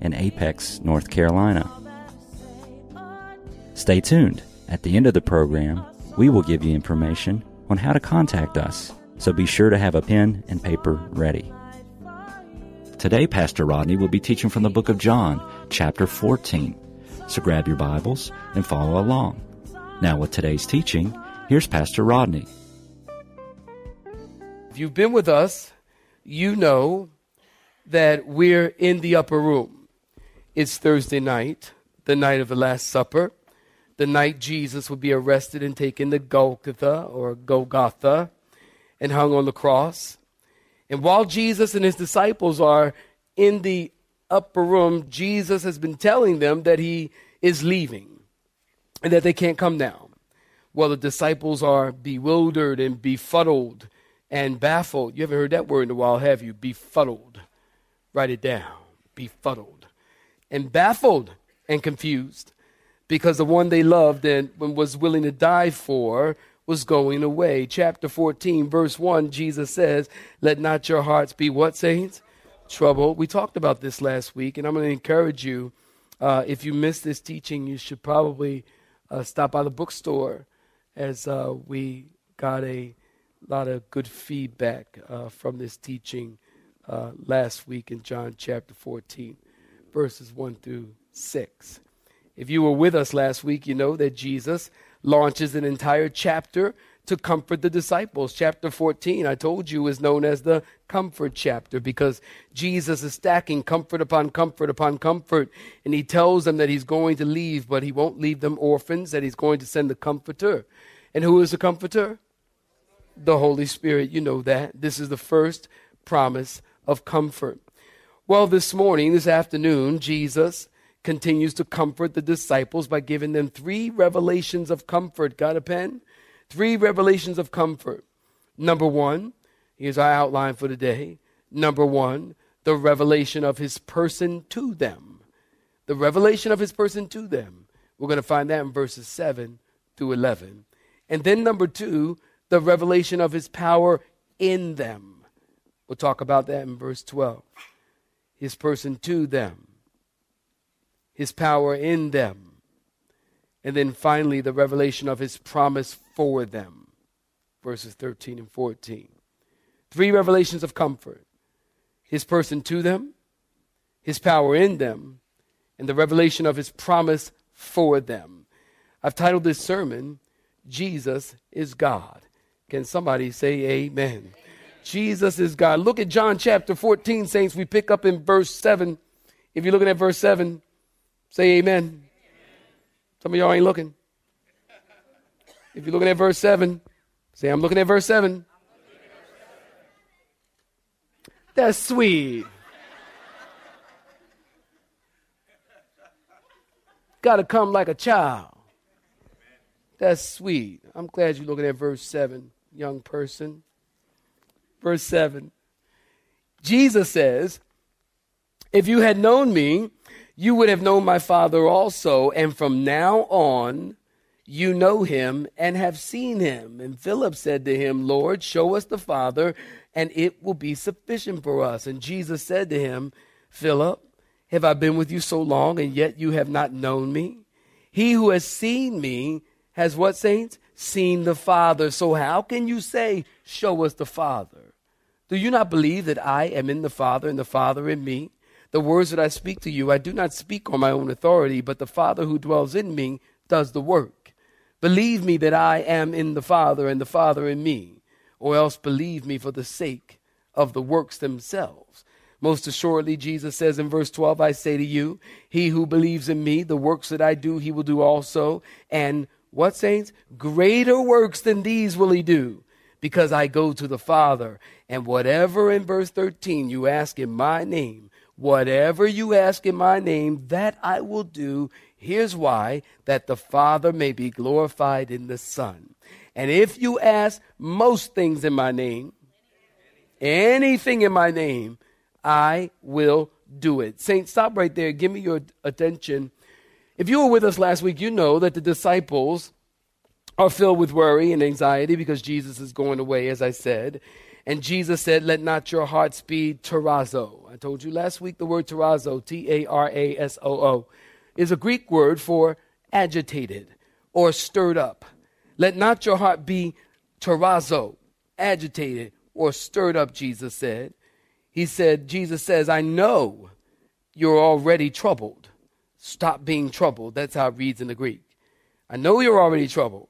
in Apex, North Carolina. Stay tuned. At the end of the program, we will give you information on how to contact us, so be sure to have a pen and paper ready. Today, Pastor Rodney will be teaching from the book of John, chapter 14. So grab your Bibles and follow along. Now, with today's teaching, here's Pastor Rodney. If you've been with us, you know that we're in the upper room. It's Thursday night, the night of the Last Supper, the night Jesus would be arrested and taken to Golgotha or Golgotha and hung on the cross. And while Jesus and his disciples are in the upper room, Jesus has been telling them that he is leaving and that they can't come down. Well, the disciples are bewildered and befuddled and baffled. You haven't heard that word in a while, have you? Befuddled. Write it down. Befuddled and baffled and confused because the one they loved and was willing to die for was going away. Chapter 14, verse 1, Jesus says, Let not your hearts be what, saints? Trouble. We talked about this last week, and I'm going to encourage you. Uh, if you missed this teaching, you should probably uh, stop by the bookstore as uh, we got a lot of good feedback uh, from this teaching uh, last week in John chapter 14 verses 1 through 6. If you were with us last week, you know that Jesus launches an entire chapter to comfort the disciples. Chapter 14, I told you, is known as the comfort chapter because Jesus is stacking comfort upon comfort upon comfort. And he tells them that he's going to leave, but he won't leave them orphans, that he's going to send the comforter. And who is the comforter? The Holy Spirit. You know that. This is the first promise of comfort. Well, this morning, this afternoon, Jesus continues to comfort the disciples by giving them three revelations of comfort. Got a pen? Three revelations of comfort. Number one, here's our outline for today. Number one, the revelation of his person to them. The revelation of his person to them. We're going to find that in verses 7 through 11. And then number two, the revelation of his power in them. We'll talk about that in verse 12 his person to them, his power in them, and then finally the revelation of his promise for them. Verses 13 and 14. Three revelations of comfort his person to them, his power in them, and the revelation of his promise for them. I've titled this sermon, Jesus is God. Can somebody say amen? Jesus is God. Look at John chapter 14, saints. We pick up in verse 7. If you're looking at verse 7, say amen. amen. Some of y'all ain't looking. If you're looking at verse 7, say, I'm looking at verse 7. That's sweet. Got to come like a child. That's sweet. I'm glad you're looking at verse 7, young person verse 7. Jesus says, If you had known me, you would have known my Father also, and from now on you know him and have seen him. And Philip said to him, Lord, show us the Father, and it will be sufficient for us. And Jesus said to him, Philip, have I been with you so long, and yet you have not known me? He who has seen me has what, saints? Seen the Father. So how can you say, Show us the Father? Do you not believe that I am in the Father and the Father in me? The words that I speak to you, I do not speak on my own authority, but the Father who dwells in me does the work. Believe me that I am in the Father and the Father in me, or else believe me for the sake of the works themselves. Most assuredly, Jesus says in verse 12, I say to you, he who believes in me, the works that I do, he will do also. And what, saints? Greater works than these will he do because I go to the Father. And whatever in verse 13 you ask in my name, Whatever you ask in my name, that I will do. Here's why that the Father may be glorified in the Son. And if you ask most things in my name, anything in my name, I will do it. Saints, stop right there. Give me your attention. If you were with us last week, you know that the disciples are filled with worry and anxiety because Jesus is going away, as I said. And Jesus said, Let not your hearts be tarazo. I told you last week the word tarazo, T A R A S O O, is a Greek word for agitated or stirred up. Let not your heart be tarazo, agitated or stirred up, Jesus said. He said, Jesus says, I know you're already troubled. Stop being troubled. That's how it reads in the Greek. I know you're already troubled.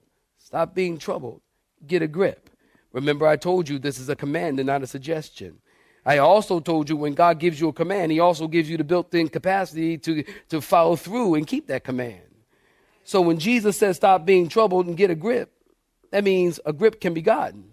Stop being troubled. Get a grip. Remember, I told you this is a command and not a suggestion. I also told you when God gives you a command, He also gives you the built in capacity to, to follow through and keep that command. So when Jesus says stop being troubled and get a grip, that means a grip can be gotten.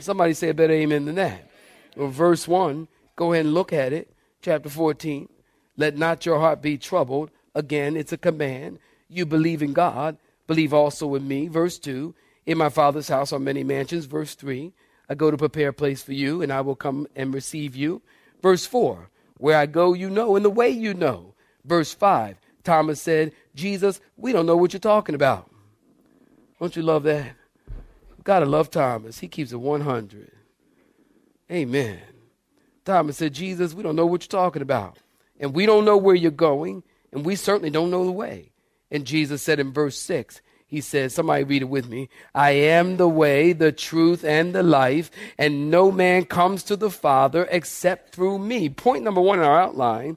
Somebody say a better amen than that. Well, verse 1, go ahead and look at it. Chapter 14. Let not your heart be troubled. Again, it's a command. You believe in God, believe also in me. Verse 2. In my Father's house are many mansions. Verse 3. I go to prepare a place for you, and I will come and receive you. Verse 4. Where I go, you know, and the way you know. Verse 5. Thomas said, Jesus, we don't know what you're talking about. Don't you love that? Gotta love Thomas. He keeps it 100. Amen. Thomas said, Jesus, we don't know what you're talking about. And we don't know where you're going. And we certainly don't know the way. And Jesus said in verse 6, He says, somebody read it with me. I am the way, the truth, and the life, and no man comes to the Father except through me. Point number one in our outline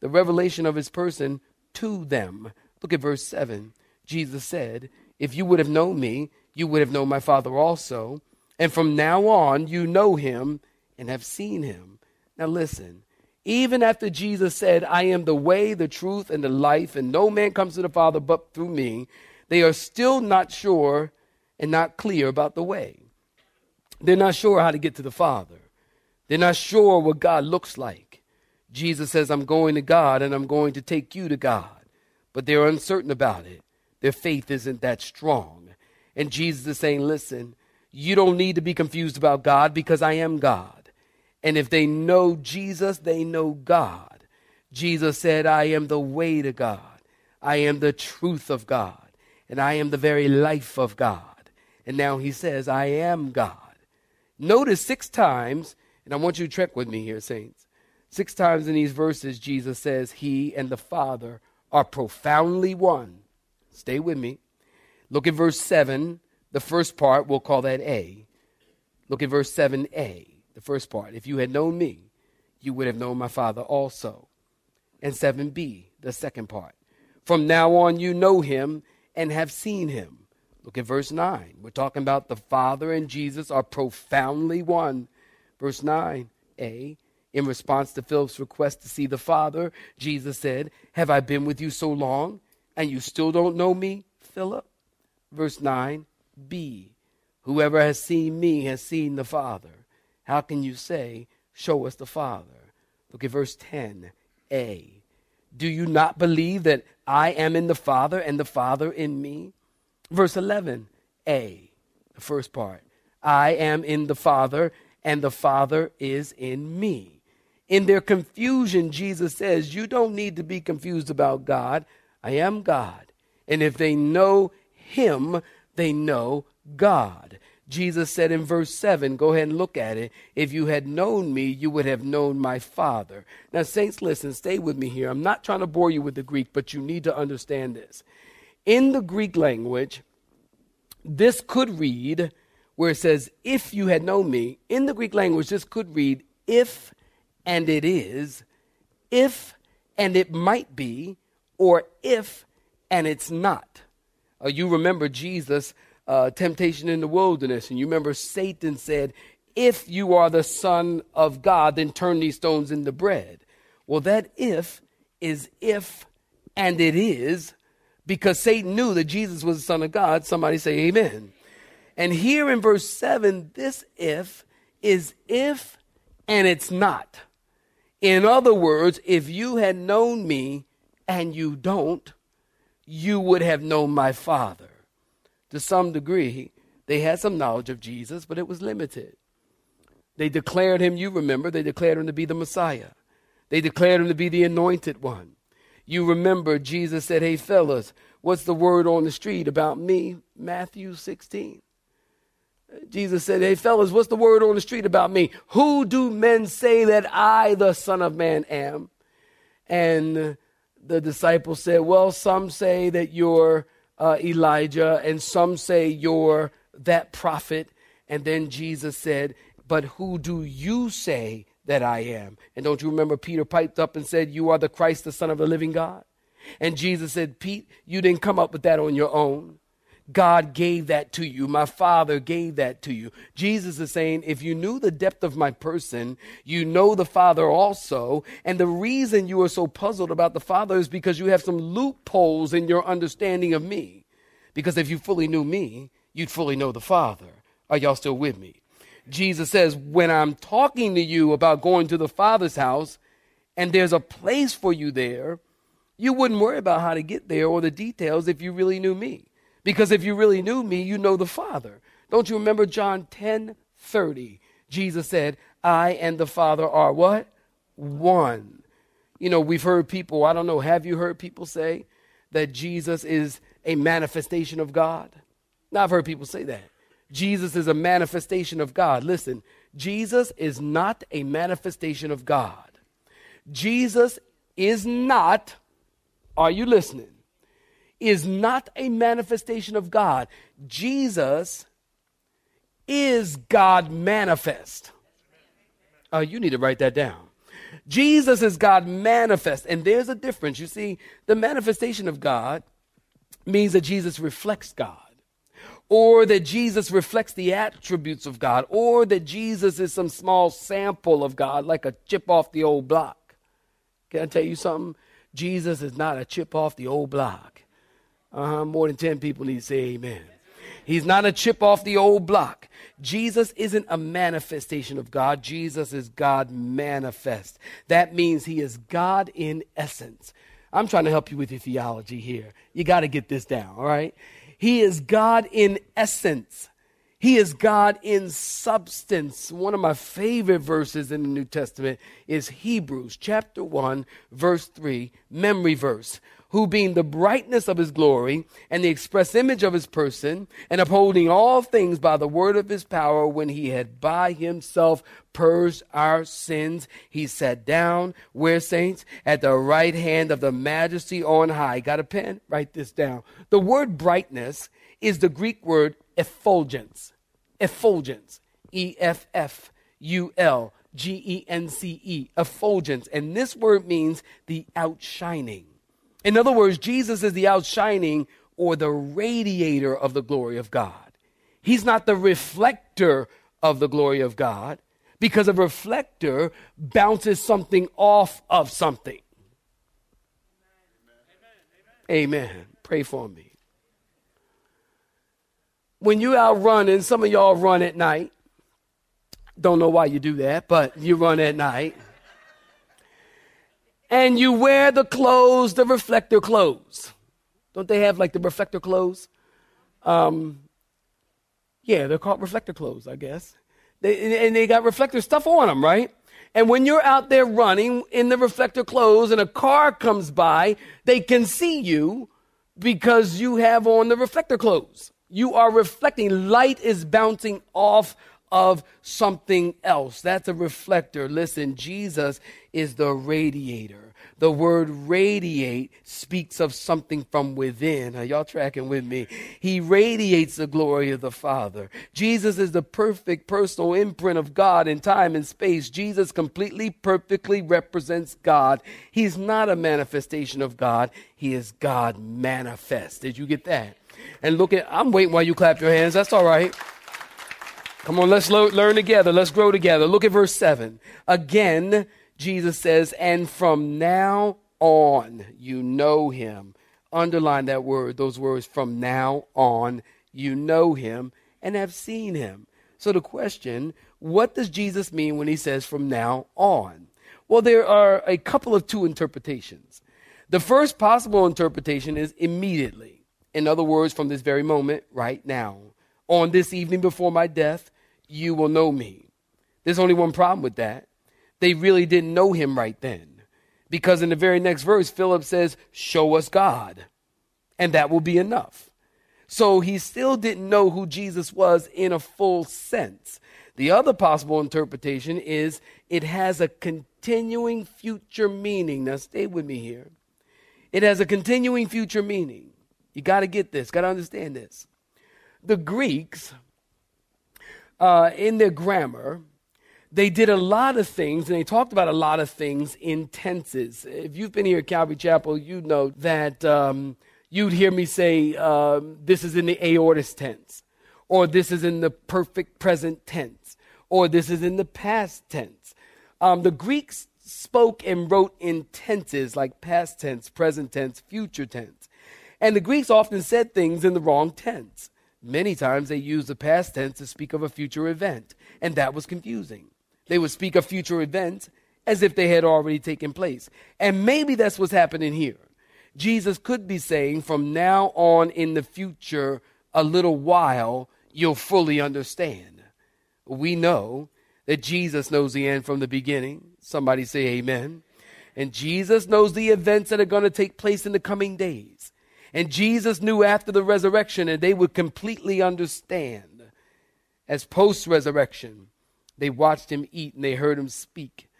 the revelation of his person to them. Look at verse 7. Jesus said, If you would have known me, you would have known my Father also. And from now on, you know him and have seen him. Now, listen. Even after Jesus said, I am the way, the truth, and the life, and no man comes to the Father but through me, they are still not sure and not clear about the way. They're not sure how to get to the Father. They're not sure what God looks like. Jesus says, I'm going to God and I'm going to take you to God. But they're uncertain about it. Their faith isn't that strong. And Jesus is saying, Listen, you don't need to be confused about God because I am God. And if they know Jesus, they know God. Jesus said, I am the way to God. I am the truth of God. And I am the very life of God. And now he says, I am God. Notice six times, and I want you to trek with me here, saints. Six times in these verses, Jesus says, He and the Father are profoundly one. Stay with me. Look at verse 7 the first part, we'll call that A. Look at verse 7a, the first part. If you had known me, you would have known my Father also. And 7b, the second part. From now on, you know him and have seen him. Look at verse 9. We're talking about the Father and Jesus are profoundly one. Verse 9a, in response to Philip's request to see the Father, Jesus said, Have I been with you so long, and you still don't know me, Philip? Verse 9b, Whoever has seen me has seen the Father. How can you say, Show us the Father? Look at verse 10 A. Do you not believe that I am in the Father and the Father in me? Verse 11 A. The first part. I am in the Father and the Father is in me. In their confusion, Jesus says, You don't need to be confused about God. I am God. And if they know Him, they know God. Jesus said in verse 7, go ahead and look at it. If you had known me, you would have known my Father. Now, saints, listen, stay with me here. I'm not trying to bore you with the Greek, but you need to understand this. In the Greek language, this could read, where it says, if you had known me, in the Greek language, this could read, if and it is, if and it might be, or if and it's not. Uh, you remember Jesus' uh, temptation in the wilderness, and you remember Satan said, If you are the Son of God, then turn these stones into bread. Well, that if is if and it is because Satan knew that Jesus was the Son of God. Somebody say amen. And here in verse 7, this if is if and it's not. In other words, if you had known me and you don't, you would have known my Father. To some degree, they had some knowledge of Jesus, but it was limited. They declared him, you remember, they declared him to be the Messiah. They declared him to be the anointed one. You remember Jesus said, Hey, fellas, what's the word on the street about me? Matthew 16. Jesus said, Hey, fellas, what's the word on the street about me? Who do men say that I, the Son of Man, am? And the disciples said, Well, some say that you're uh, Elijah, and some say you're that prophet. And then Jesus said, But who do you say that I am? And don't you remember Peter piped up and said, You are the Christ, the Son of the living God? And Jesus said, Pete, you didn't come up with that on your own. God gave that to you. My Father gave that to you. Jesus is saying, if you knew the depth of my person, you know the Father also. And the reason you are so puzzled about the Father is because you have some loopholes in your understanding of me. Because if you fully knew me, you'd fully know the Father. Are y'all still with me? Jesus says, when I'm talking to you about going to the Father's house and there's a place for you there, you wouldn't worry about how to get there or the details if you really knew me. Because if you really knew me, you know the Father. Don't you remember John 10 30? Jesus said, I and the Father are what? One. You know, we've heard people, I don't know, have you heard people say that Jesus is a manifestation of God? Now, I've heard people say that. Jesus is a manifestation of God. Listen, Jesus is not a manifestation of God. Jesus is not, are you listening? Is not a manifestation of God. Jesus is God manifest. Oh, you need to write that down. Jesus is God manifest. And there's a difference. You see, the manifestation of God means that Jesus reflects God, or that Jesus reflects the attributes of God, or that Jesus is some small sample of God, like a chip off the old block. Can I tell you something? Jesus is not a chip off the old block. Uh-huh, more than 10 people need to say amen. He's not a chip off the old block. Jesus isn't a manifestation of God. Jesus is God manifest. That means he is God in essence. I'm trying to help you with your theology here. You got to get this down, all right? He is God in essence. He is God in substance. One of my favorite verses in the New Testament is Hebrews chapter 1, verse 3, memory verse who being the brightness of his glory and the express image of his person, and upholding all things by the word of his power, when he had by himself purged our sins, he sat down, where saints, at the right hand of the majesty on high. Got a pen? Write this down. The word brightness is the Greek word effulgence. Effulgence. E F F U L G E N C E. Effulgence. And this word means the outshining in other words, Jesus is the outshining or the radiator of the glory of God. He's not the reflector of the glory of God because a reflector bounces something off of something. Amen. Amen. Pray for me. When you out running, some of y'all run at night. Don't know why you do that, but you run at night and you wear the clothes, the reflector clothes. Don't they have like the reflector clothes? Um, yeah, they're called reflector clothes, I guess. They, and they got reflector stuff on them, right? And when you're out there running in the reflector clothes and a car comes by, they can see you because you have on the reflector clothes. You are reflecting. Light is bouncing off of something else. That's a reflector. Listen, Jesus is the radiator. The word radiate speaks of something from within. Are y'all tracking with me? He radiates the glory of the Father. Jesus is the perfect personal imprint of God in time and space. Jesus completely, perfectly represents God. He's not a manifestation of God. He is God manifest. Did you get that? And look at, I'm waiting while you clap your hands. That's all right. Come on, let's lo- learn together. Let's grow together. Look at verse 7. Again, Jesus says, and from now on, you know him. Underline that word, those words, from now on, you know him and have seen him. So the question, what does Jesus mean when he says from now on? Well, there are a couple of two interpretations. The first possible interpretation is immediately. In other words, from this very moment, right now. On this evening before my death, you will know me. There's only one problem with that. They really didn't know him right then. Because in the very next verse, Philip says, Show us God. And that will be enough. So he still didn't know who Jesus was in a full sense. The other possible interpretation is it has a continuing future meaning. Now, stay with me here. It has a continuing future meaning. You got to get this, got to understand this. The Greeks, uh, in their grammar, they did a lot of things, and they talked about a lot of things in tenses. If you've been here at Calvary Chapel, you know that um, you'd hear me say, um, This is in the aorist tense, or this is in the perfect present tense, or this is in the past tense. Um, the Greeks spoke and wrote in tenses like past tense, present tense, future tense. And the Greeks often said things in the wrong tense. Many times they used the past tense to speak of a future event, and that was confusing. They would speak of future events as if they had already taken place. And maybe that's what's happening here. Jesus could be saying, from now on in the future, a little while, you'll fully understand. We know that Jesus knows the end from the beginning. Somebody say amen. And Jesus knows the events that are going to take place in the coming days. And Jesus knew after the resurrection, and they would completely understand. As post resurrection, they watched him eat and they heard him speak.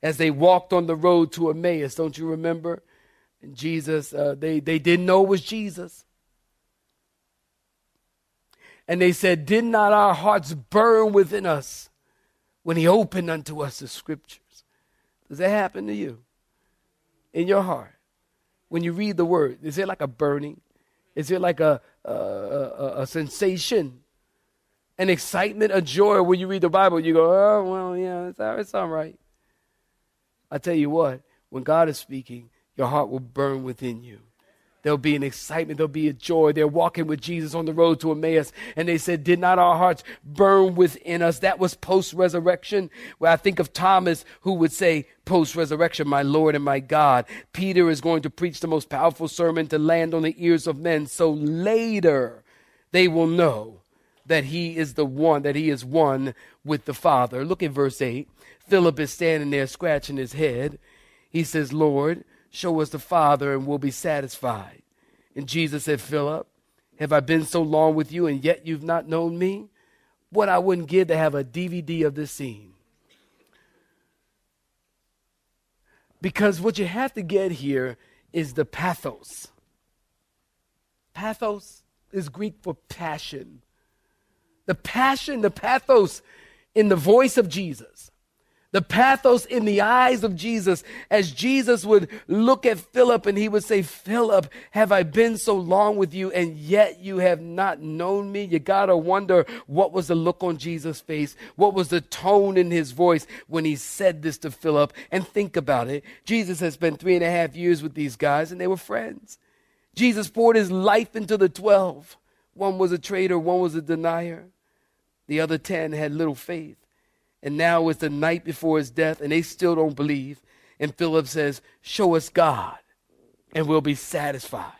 As they walked on the road to Emmaus, don't you remember? And Jesus, uh, they, they didn't know it was Jesus. And they said, Did not our hearts burn within us when he opened unto us the scriptures? Does that happen to you? In your heart? When you read the word, is it like a burning? Is it like a, a, a, a sensation? An excitement, a joy when you read the Bible? You go, oh, well, yeah, it's, it's all right. I tell you what, when God is speaking, your heart will burn within you. There'll be an excitement. There'll be a joy. They're walking with Jesus on the road to Emmaus. And they said, Did not our hearts burn within us? That was post resurrection. Where I think of Thomas who would say, Post resurrection, my Lord and my God. Peter is going to preach the most powerful sermon to land on the ears of men. So later they will know that he is the one, that he is one with the Father. Look at verse 8. Philip is standing there scratching his head. He says, Lord, Show us the Father and we'll be satisfied. And Jesus said, Philip, have I been so long with you and yet you've not known me? What I wouldn't give to have a DVD of this scene. Because what you have to get here is the pathos. Pathos is Greek for passion. The passion, the pathos in the voice of Jesus the pathos in the eyes of Jesus as Jesus would look at Philip and he would say, Philip, have I been so long with you and yet you have not known me? You gotta wonder what was the look on Jesus' face? What was the tone in his voice when he said this to Philip? And think about it. Jesus has spent three and a half years with these guys and they were friends. Jesus poured his life into the 12. One was a traitor, one was a denier. The other 10 had little faith and now it's the night before his death, and they still don't believe. And Philip says, Show us God, and we'll be satisfied.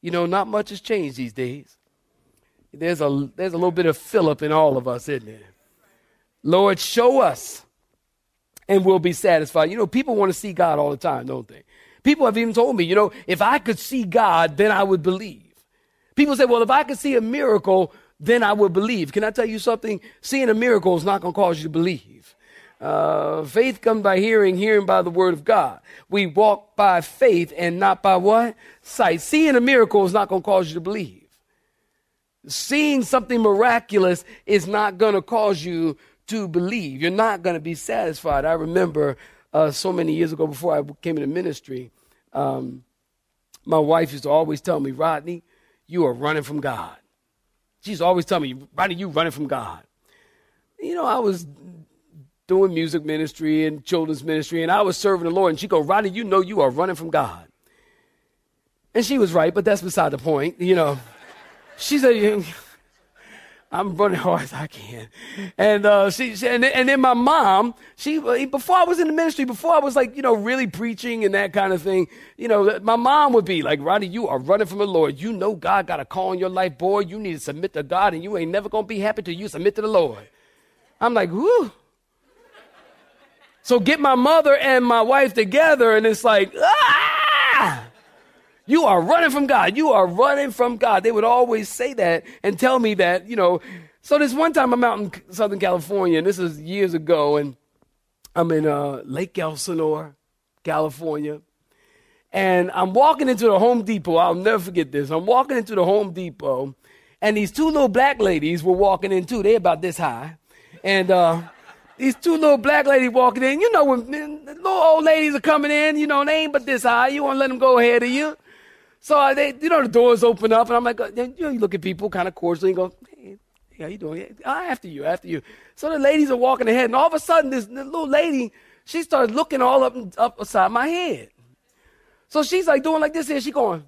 You know, not much has changed these days. There's a, there's a little bit of Philip in all of us, isn't there? Lord, show us, and we'll be satisfied. You know, people want to see God all the time, don't they? People have even told me, you know, if I could see God, then I would believe. People say, well, if I could see a miracle, then I would believe. Can I tell you something? Seeing a miracle is not going to cause you to believe. Uh, faith comes by hearing, hearing by the word of God. We walk by faith and not by what? Sight. Seeing a miracle is not going to cause you to believe. Seeing something miraculous is not going to cause you to believe. You're not going to be satisfied. I remember uh, so many years ago before I came into ministry, um, my wife used to always tell me, Rodney, you are running from God. She's always telling me, Rodney, you running from God. You know, I was doing music ministry and children's ministry, and I was serving the Lord. And she go, Rodney, you know you are running from God. And she was right, but that's beside the point. You know, she said, I'm running hard as I can. And, uh, she, she and, then- and then my mom, she, before I was in the ministry, before I was like, you know, really preaching and that kind of thing, you know, my mom would be like, Ronnie, you are running from the Lord. You know God got a call in your life, boy. You need to submit to God and you ain't never to be happy till you submit to the Lord. I'm like, whoo. So get my mother and my wife together and it's like, ah! You are running from God. You are running from God. They would always say that and tell me that, you know. So this one time I'm out in Southern California, and this is years ago, and I'm in uh, Lake Elsinore, California. And I'm walking into the Home Depot. I'll never forget this. I'm walking into the Home Depot, and these two little black ladies were walking in too. They're about this high. And uh, these two little black ladies walking in. You know, when when little old ladies are coming in, you know, they ain't but this high. You want to let them go ahead of you. So they, you know, the doors open up, and I'm like, uh, you know, you look at people kind of cordially and go, hey, how you doing? After you, after you. So the ladies are walking ahead, and all of a sudden, this, little lady, she starts looking all up up beside my head. So she's like doing like this here. She going.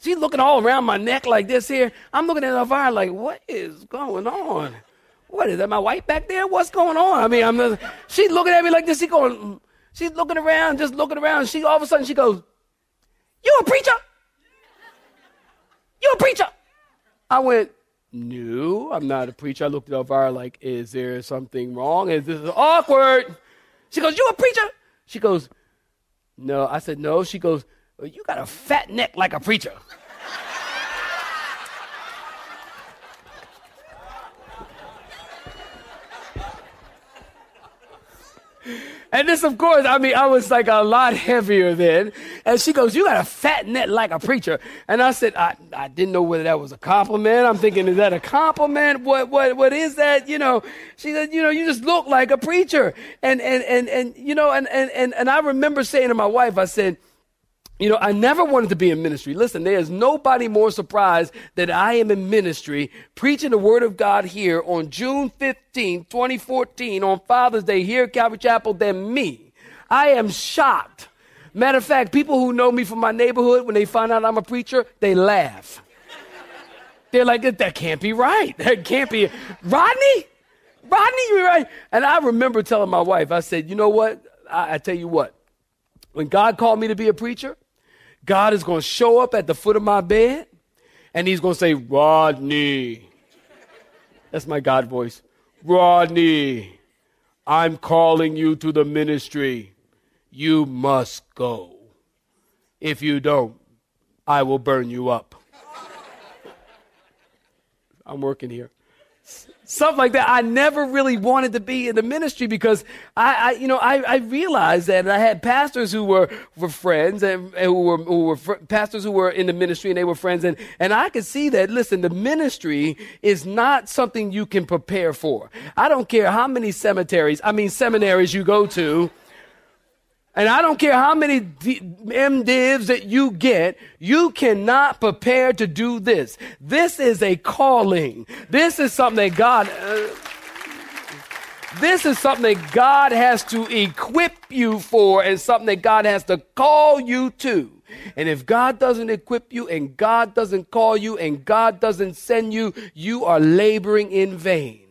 She's looking all around my neck like this here. I'm looking at Elvira like, what is going on? What is that? My wife back there? What's going on? I mean, I'm. She's looking at me like this. She going. She's looking around, just looking around. She all of a sudden she goes, "You a preacher? You a preacher?" I went, "No, I'm not a preacher." I looked at Elvira like, "Is there something wrong? Is this awkward?" She goes, "You a preacher?" She goes, "No." I said, "No." She goes, well, "You got a fat neck like a preacher." And this, of course, I mean, I was like a lot heavier then. And she goes, You got a fat neck like a preacher. And I said, I, I didn't know whether that was a compliment. I'm thinking, Is that a compliment? What, what, what is that? You know, she said, You know, you just look like a preacher. And, and, and, and you know, and, and, and, and I remember saying to my wife, I said, you know, I never wanted to be in ministry. Listen, there is nobody more surprised that I am in ministry preaching the word of God here on June 15, 2014, on Father's Day here at Calvary Chapel than me. I am shocked. Matter of fact, people who know me from my neighborhood, when they find out I'm a preacher, they laugh. They're like, that can't be right. That can't be. Rodney? Rodney, you're right. And I remember telling my wife, I said, you know what? I, I tell you what, when God called me to be a preacher, God is going to show up at the foot of my bed and he's going to say, Rodney. That's my God voice. Rodney, I'm calling you to the ministry. You must go. If you don't, I will burn you up. I'm working here stuff like that. I never really wanted to be in the ministry because I, I you know, I, I realized that I had pastors who were, were friends and, and who were, who were fr- pastors who were in the ministry and they were friends. And, and I could see that, listen, the ministry is not something you can prepare for. I don't care how many cemeteries, I mean, seminaries you go to. And I don't care how many D- MDivs that you get, you cannot prepare to do this. This is a calling. This is something that God, uh, this is something that God has to equip you for and something that God has to call you to. And if God doesn't equip you and God doesn't call you and God doesn't send you, you are laboring in vain.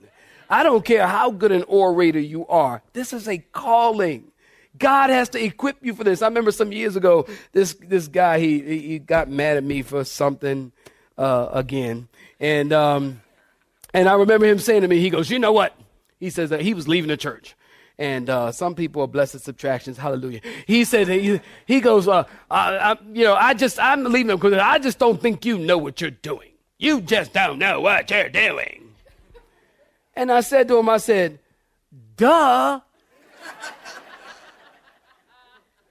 I don't care how good an orator you are. This is a calling. God has to equip you for this. I remember some years ago, this this guy he he got mad at me for something uh, again, and um, and I remember him saying to me, he goes, "You know what?" He says that he was leaving the church, and uh, some people are blessed subtractions. Hallelujah. He said he, he goes, uh, I, I, you know, I just I'm leaving because I just don't think you know what you're doing. You just don't know what you're doing. And I said to him, I said, "Duh."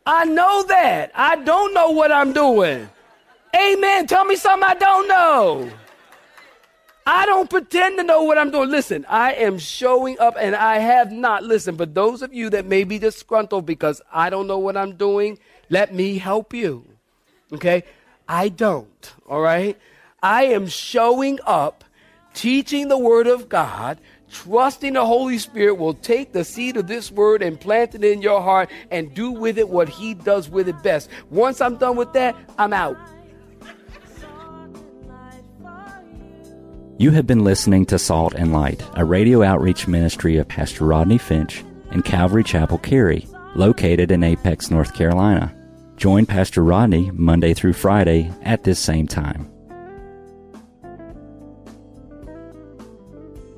I know that. I don't know what I'm doing. Amen. Tell me something I don't know. I don't pretend to know what I'm doing. Listen, I am showing up and I have not. Listen, for those of you that may be disgruntled because I don't know what I'm doing, let me help you. Okay? I don't. All right? I am showing up, teaching the Word of God, trusting the Holy Spirit will take the seed of this word and plant it in your heart and do with it what He does with it best. Once I'm done with that, I'm out. You have been listening to Salt and Light, a radio outreach ministry of Pastor Rodney Finch and Calvary Chapel Cary, located in Apex, North Carolina. Join Pastor Rodney Monday through Friday at this same time.